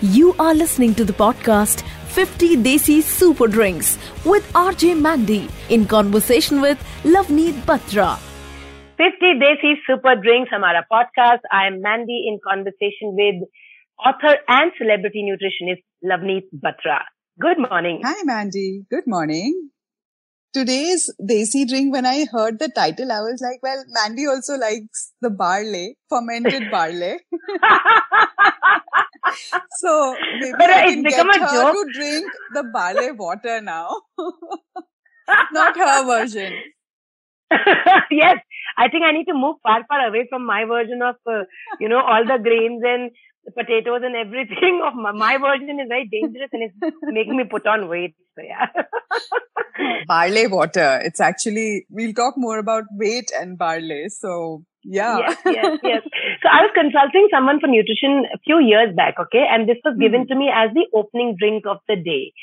You are listening to the podcast 50 Desi Super Drinks with RJ Mandy in conversation with Lavneet Batra. 50 Desi Super Drinks, हमारा podcast. I am Mandy in conversation with author and celebrity nutritionist Lavneet Batra. Good morning. Hi, Mandy. Good morning. Today's Desi drink, when I heard the title, I was like, well, Mandy also likes the barley, fermented barley. so maybe But I can get her joke. to drink the barley water now. Not her version. yes, I think I need to move far, far away from my version of, uh, you know, all the grains and potatoes and everything. Of my, my version is very dangerous and it's making me put on weight. So yeah. Barley water. It's actually, we'll talk more about weight and barley. So yeah. Yes, yes, yes. So I was consulting someone for nutrition a few years back, okay, and this was given Hmm. to me as the opening drink of the day.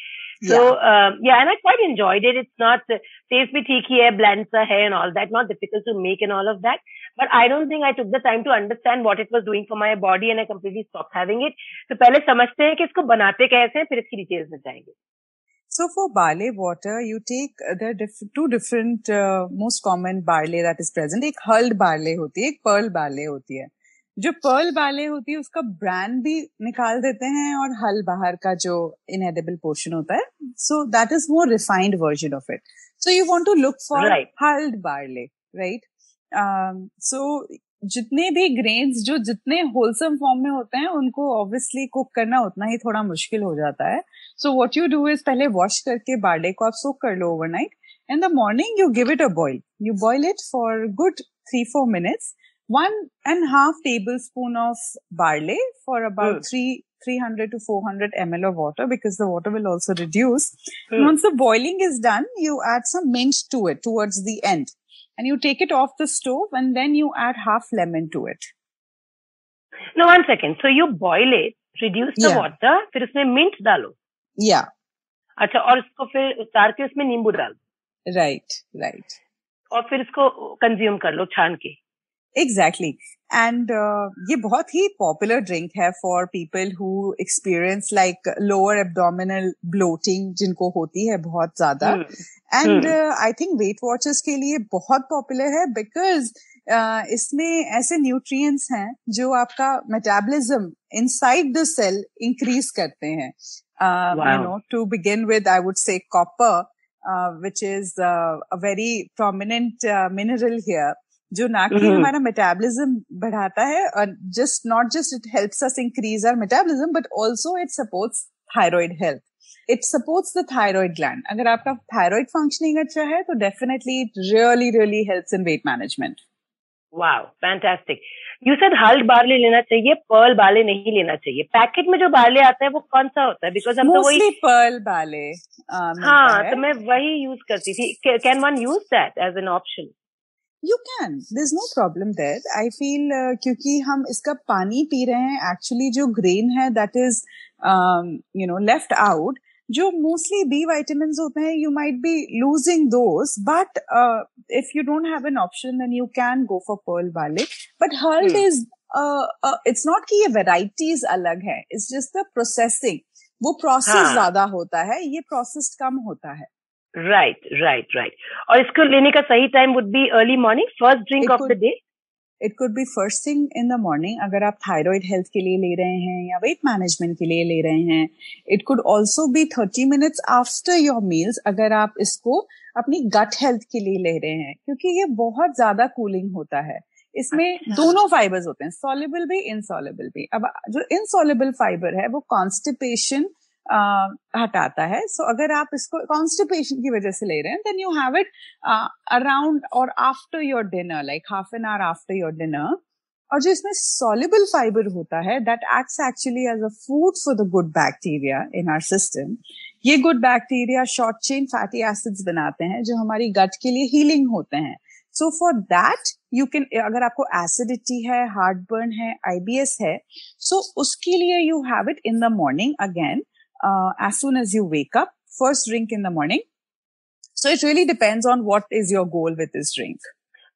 So um, yeah, and I quite enjoyed it. It's not uh, taste bhi theek hai, blend sa hai and all that. Not difficult to make and all of that. But I don't think I took the time to understand what it was doing for my body and I completely stop having it तो पहले समझते हैं कि इसको बनाते कैसे हैं फिर इसकी डिटेल्स में जाएँगे So for barley water, you take the diff- two different uh, most common barley that is present. एक hulled barley होती है, एक pearl barley होती है. जो pearl barley होती है उसका ब्रांड भी निकाल देते हैं और hull बाहर का जो inedible portion होता है So that is more refined version of it. So you want to look for right. hulled barley, right? सो जितने भी ग्रेन्स जो जितने होलसम फॉर्म में होते हैं उनको ऑब्वियसली कुक करना उतना ही थोड़ा मुश्किल हो जाता है। So what you do is पहले वॉश करके बाडे को आप सुक कर लो overnight in the morning you give it a boil you boil it for good three four minutes one and half tablespoon of barley for about three three hundred to four hundred M L of water because the water will also reduce boiling is done you add some to it towards the and and you take it off the stove and then you add half lemon to it. No, one second. So you boil it, reduce the Yeah. water, फिर उसमें mint डालो. Yeah, अच्छा और उसको फिर उतार के उसमें नींबू डाल दो right, right. और फिर इसको कंज्यूम कर लो छान के Exactly. And uh, ये बहुत ही पॉपुलर ड्रिंक है for people who experience like lower abdominal bloating जिनको होती है बहुत ज़्यादा. And. I think weight watchers के लिए बहुत पॉपुलर है बिकॉज़ इसमें ऐसे न्यूट्रिएंट्स हैं जो आपका metabolism inside the cell increase करते हैं you know to begin with I would say copper which is a very prominent mineral here जो ना कि Mhm. हमारा मेटाबॉलिज्म बढ़ाता है और just not just it helps us increase our metabolism but also it supports thyroid health it supports the thyroid gland अगर आपका thyroid functioning अच्छा है तो definitely it really really helps in weight management wow fantastic you said hulled barley लेना चाहिए Perl बाले नहीं लेना चाहिए. पैकेट में जो बार्ले आता है वो कौन सा होता है? बिकॉज़ हम तो वही पर्ल बाले हाँ तो मैं वही यूज़ करती थी. Can one use that as an option you can there is no problem there I feel क्योंकि हम इसका पानी पी रहे हैं एक्चुअली जो ग्रेन है that is you know left out जो मोस्टली बी वाइटामिन होते हैं you might be losing those but if you don't have an option then you can go for pearl वाले but hulled. Is it's not कि ये varieties अलग है it's just the processing वो process हाँ. ज़्यादा होता है ये प्रोसेस कम होता है। राइट राइट राइट और इसको लेने का सही time would be early morning first drink of the day it could be first thing in the morning अगर आप थायराइड हेल्थ के लिए ले रहे हैं या वेट मैनेजमेंट के लिए ले रहे हैं it could also be thirty minutes after your meals अगर आप इसको अपनी गट हेल्थ के लिए ले रहे हैं क्योंकि ये बहुत ज़्यादा कूलिंग होता है। इसमें अच्छा। दोनों फाइबर्स होते हैं सॉलेबल भी इनसॉलेबल भी। अब जो इनसॉलेबल फाइबर है वो कॉन्स्टिपेशन हटाता है। सो अगर आप इसको कॉन्स्टिपेशन की वजह से ले रहे हैं then you have it around और after your dinner like half an hour after your dinner और जो इसमें सॉल्युबल फाइबर होता है that acts actually as a food for the good bacteria in our system ये good bacteria short chain fatty acids बनाते हैं, जो हमारी गट के लिए हीलिंग होते हैं। So for that you can अगर आपको एसिडिटी है हार्ट बर्न है आईबीएस है सो so उसके लिए you have it in the morning again as soon as you wake up first drink in the morning So it really depends on what is your goal with this drink.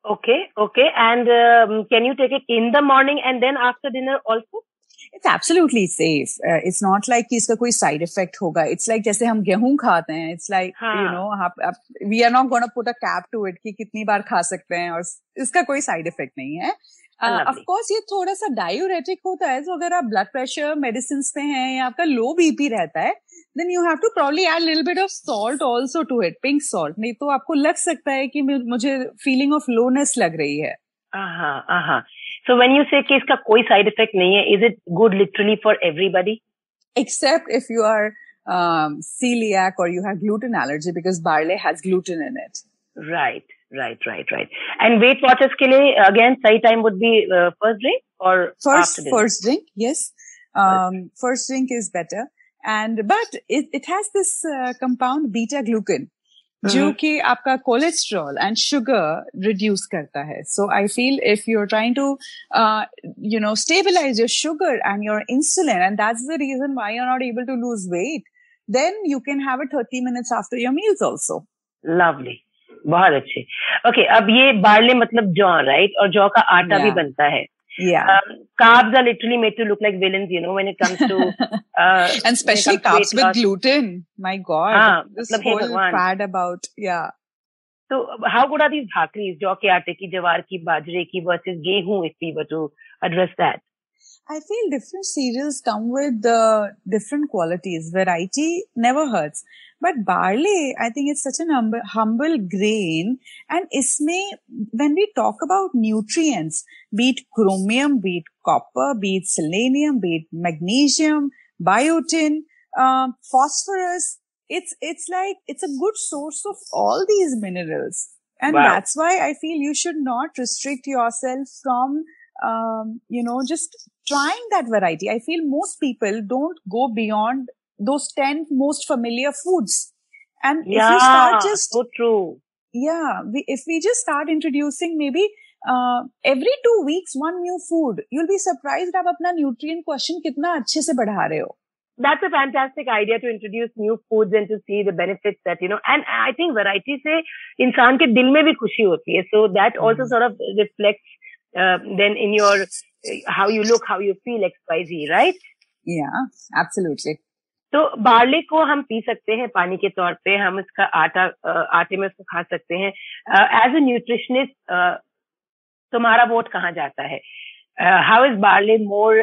Okay, okay. And um, can you take it in the morning and then after dinner also? It's absolutely safe it's not like कि इसका कोई side effect होगा it's like like जैसे हम गेहूं खाते हैं it's like you know we are not gonna put a cap to it कि कितनी बार खा सकते हैं और इसका कोई साइड इफेक्ट नहीं है Of course ये थोड़ा सा डायोरेटिक होता है तो अगर आप ब्लड प्रेशर मेडिसिन पे हैं या आपका लो बीपी रहता है then you have to probably add little bit of salt also to it pink salt नहीं तो आपको लग सकता है कि मुझे फीलिंग ऑफ़ लोनेस लग रही है। सो व्हेन यू से कि इसका कोई साइड इफ़ेक्ट नहीं है is it good literally for everybody except if you are celiac or you have gluten allergy because barley has gluten in it. Right. Right, right, right. And Weight Watchers ke liye, again, sahi time would be uh, first drink or first first drink? Yes, um, first drink is better. And but it it has this uh, compound beta glucan. जो कि आपका cholesterol and sugar reduce करता है so I feel if you are trying to you know stabilise your sugar and your insulin and that's the reason why you are not able to lose wait then you can have it 30 minutes after your meals also lovely बहुत अच्छे। Okay okay, अब ये barley मतलब जौ right और जौ का आटा yeah. भी बनता है। Carbs literally made to look like villain you know when it comes to and के आटे की जवार की बाजरे की वर्सेज गेहूँ if we were address that I feel different cereals come with uh, different qualities. Variety never hurts. But barley, I think it's such an humble, humble grain. And isme, when we talk about nutrients, be it chromium, be it copper, be it selenium, be it magnesium, biotin, uh, phosphorus, it's, it's like, it's a good source of all these minerals. And wow. that's why I feel you should not restrict yourself from um, you know, just trying that variety. I feel most people don't go beyond those 10 most familiar foods. And yeah, if we start just, so true. Yeah. We, if we just start introducing maybe, uh, every two weeks, one new food, you'll be surprised आप अपना nutrient question कितना अच्छे से बढ़ा रहे हो. That's a fantastic idea to introduce new foods and to see the benefits that, you know, and I think variety से इंसान के दिल में भी खुशी होती है. So that also mm. sort of reflects uh, then in your uh, how you look, how you feel, XYZ, right? Yeah, absolutely. तो बार्ले को हम पी सकते हैं पानी के तौर पे हम इसका आटा आटे में उसको खा सकते हैं। एज ए न्यूट्रिशनिस्ट तुम्हारा वोट कहाँ जाता है? How is barley more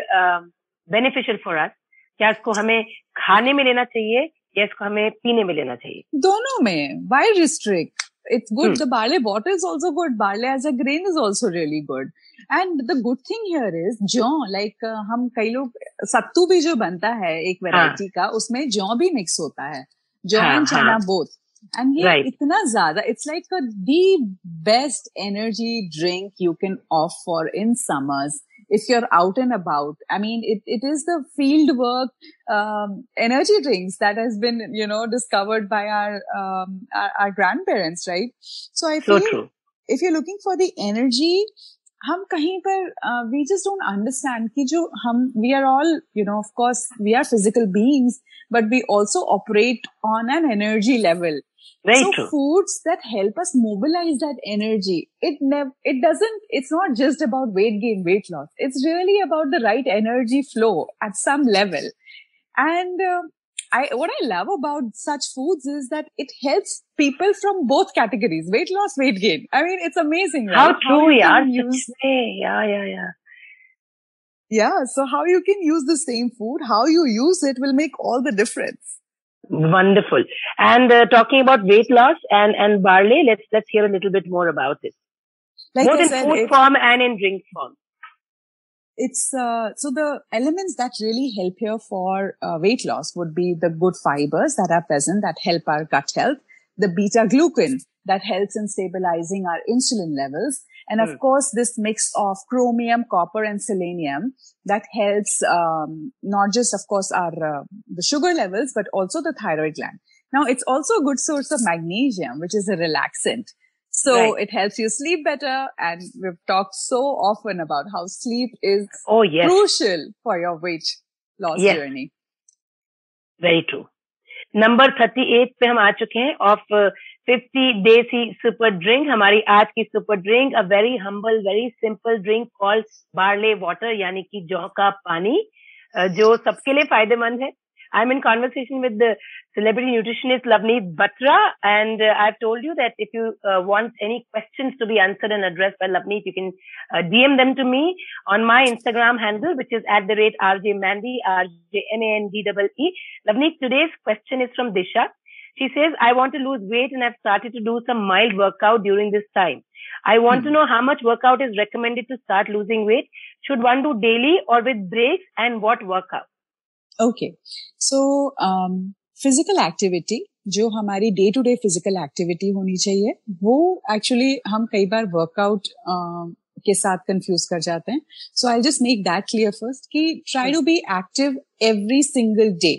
beneficial for us क्या इसको हमें खाने में लेना चाहिए या इसको हमें पीने में लेना चाहिए? दोनों में why restrict it's good. Hmm. The barley water is also good. Barley as a grain is also really good. And the good thing here is जौ like uh, हम कई लोग सत्तू भी जो बनता है एक वैरायटी का उसमें जौ भी मिक्स होता है जौ एंड चना बोथ एंड ये right. इतना ज्यादा it's like the best energy drink you can of for in summers if you're out and about. I mean, it, it is the field work, um, energy drinks that has been, you know, discovered by our, um, our, our, grandparents, right? So I feel so if you're looking for the energy, हम कहीं पर we just don't understand कि जो हम we are all you know of course we are physical beings but we also operate on an energy level very so true. foods that help us mobilize that energy. It never, it doesn't, it's not just about weight gain, weight loss. It's really about the right energy flow at some level. And uh, I, what I love about such foods is that it helps people from both categories, weight loss, weight gain. I mean, it's amazing. Right? How true, yeah. Use, yeah, yeah, yeah. Yeah. So how you can use the same food, how you use it will make all the difference. Wonderful. And uh, talking about weight loss and, and barley, let's, let's hear a little bit more about it. Like Both I in said, food form and in drink form. It's, uh, so the elements that really help here for uh, weight loss would be the good fibers that are present that help our gut health, the beta glucan that helps in stabilizing our insulin levels, and of mm. course, this mix of chromium, copper, and selenium that helps um, not just, of course, our uh, the sugar levels, but also the thyroid gland. Now, it's also a good source of magnesium, which is a relaxant. So right. it helps you sleep better. And we've talked so often about how sleep is oh, yes. crucial for your weight loss yes. journey. Very true. Number 38 पे हम आ चुके हैं of fifty देसी super drink, हमारी आज की super drink a very humble very simple drink called barley water यानी कि जौ का पानी जो सबके लिए फ़ायदेमंद है। I am in conversation with celebrity nutritionist Lovneet Batra and I have told you that if you want any questions to be answered and address by Lovneet you can DM them to me on my Instagram handle which is at the rate RJ Mandy RJ N A N D double E Lovneet today's question is from Disha She says, I want to lose weight and I've started to do some mild workout during this time. I want hmm. to know how much workout is recommended to start losing weight. Should one do daily or with breaks and what workout? Okay. So, um, physical activity जो हमारी day to day physical activity होनी चाहिए वो actually हम कई बार workout uh, के साथ confuse कर जाते हैं so I just make that clear first कि try to be active every single day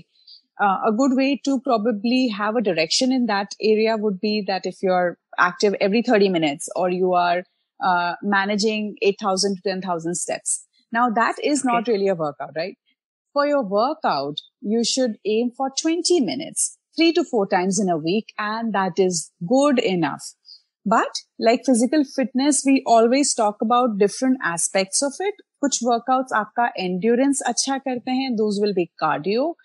uh, a good way to probably have a direction in that area would be that if you're active every 30 minutes or you are uh, managing 8,000 to 10,000 steps. Now that is okay. not really a workout, right? For your workout, you should aim for 20 minutes, three to four times in a week. And that is good enough. But like physical fitness, we always talk about different aspects of it. कुछ workouts आपका endurance अच्छा करते हैं those will be cardio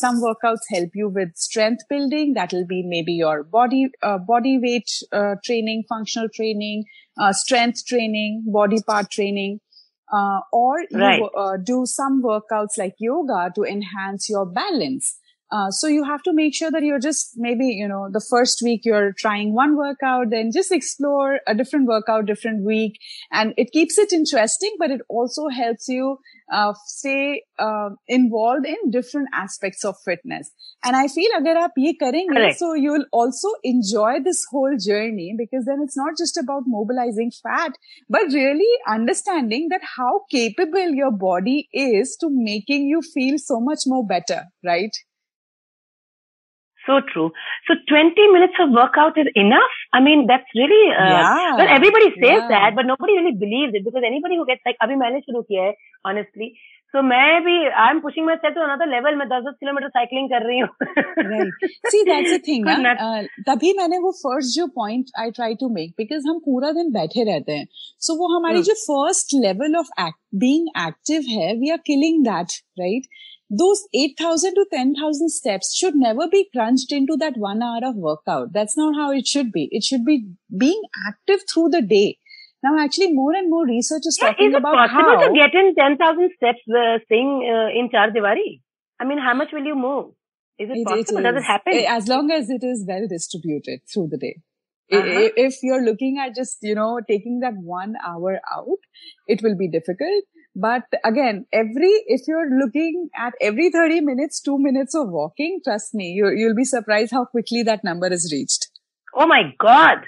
some workouts help you with strength building that will be maybe your body body weight training functional training strength training body part training uh, or right. you uh, do some workouts like yoga to enhance your balance uh, so you have to make sure that you're just maybe, you know, the first week you're trying one workout, then just explore a different workout, different week. And it keeps it interesting, but it also helps you uh, stay uh, involved in different aspects of fitness. And I feel agar aap ye karenge, so you'll also enjoy this whole journey because then it's not just about mobilizing fat, but really understanding that how capable your body is to making you feel so much more better, right? So true. So 20 minutes of workout is enough. I mean, that's really, uh, yeah. well, everybody says yeah. that, but nobody really believes it because anybody who gets like, अभी मैंने शुरू किया है, honestly. So मैं भी, I'm pushing myself to another level. मैं 10 kilometre cycling कर रही हूँ. right. See, that's the thing. ना, uh, तभी मैंने वो first जो point I try to make because हम पूरा दिन बैठे रहते हैं. So वो हमारी hmm. जो first level of act, being active है, we are killing that, right? Those 8,000 to 10,000 steps should never be crunched into that one hour of workout. That's not how it should be. It should be being active through the day. Now, actually, more and more research is yeah, talking is about how. Is it possible to get in 10,000 steps uh, staying uh, in Char Diwali? I mean, how much will you move? Is it, it possible? It Does it happen? As long as it is well distributed through the day. Uh-huh. If you're looking at just, you know, taking that one hour out, it will be difficult. But again, every, if you're looking at every 30 minutes, two minutes of walking, trust me, you, you'll be surprised how quickly that number is reached. Oh my God.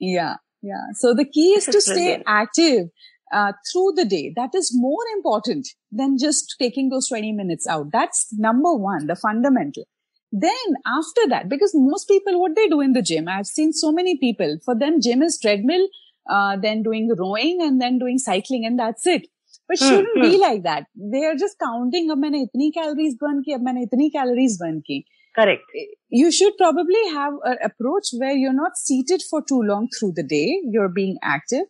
Yeah. Yeah. So the key is, is to stay active uh, through the day. That is more important than just taking those 20 minutes out. That's number one, the fundamental. Then after that, because most people, what they do in the gym, I've seen so many people, for them, gym is treadmill, uh, then doing rowing and then doing cycling and that's it. But hmm, shouldn't be hmm. like that. They are just counting, अब मैंने इतनी calories burn की, अब मैंने इतनी calories burn की. Correct. You should probably have an approach where you're not seated for too long through the day. You're being active.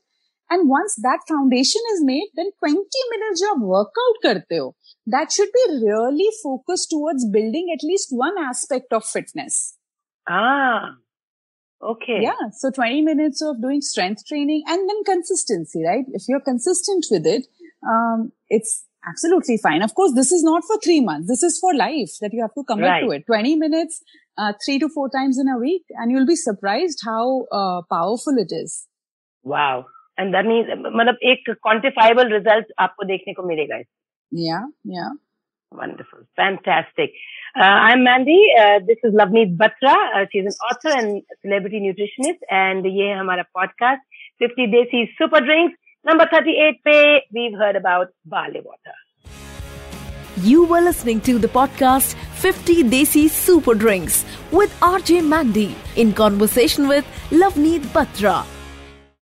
And once that foundation is made, then 20 minutes of workout karte ho, that should be really focused towards building at least one aspect of fitness. Ah, okay. Yeah. So 20 minutes of doing strength training and then consistency, right? If you're consistent with it, um, it's absolutely fine. Of course, this is not for three months. This is for life that you have to commit right. to it. 20 minutes, uh, three to four times in a week, and you'll be surprised how uh, powerful it is. Wow. And that means, मतलब एक quantifiable result आपको देखने को मिलेगा. Yeah, yeah. Wonderful. Fantastic. Uh, I'm Mandy. Uh, this is Lavneet Batra. Uh, she's an author and celebrity nutritionist. And ये है हमारा podcast, 50 Desi Super Drinks. Number 38 pe, we've heard about barley water. You were listening to the podcast 50 Desi Super Drinks with RJ Mandy in conversation with Lavneet Batra.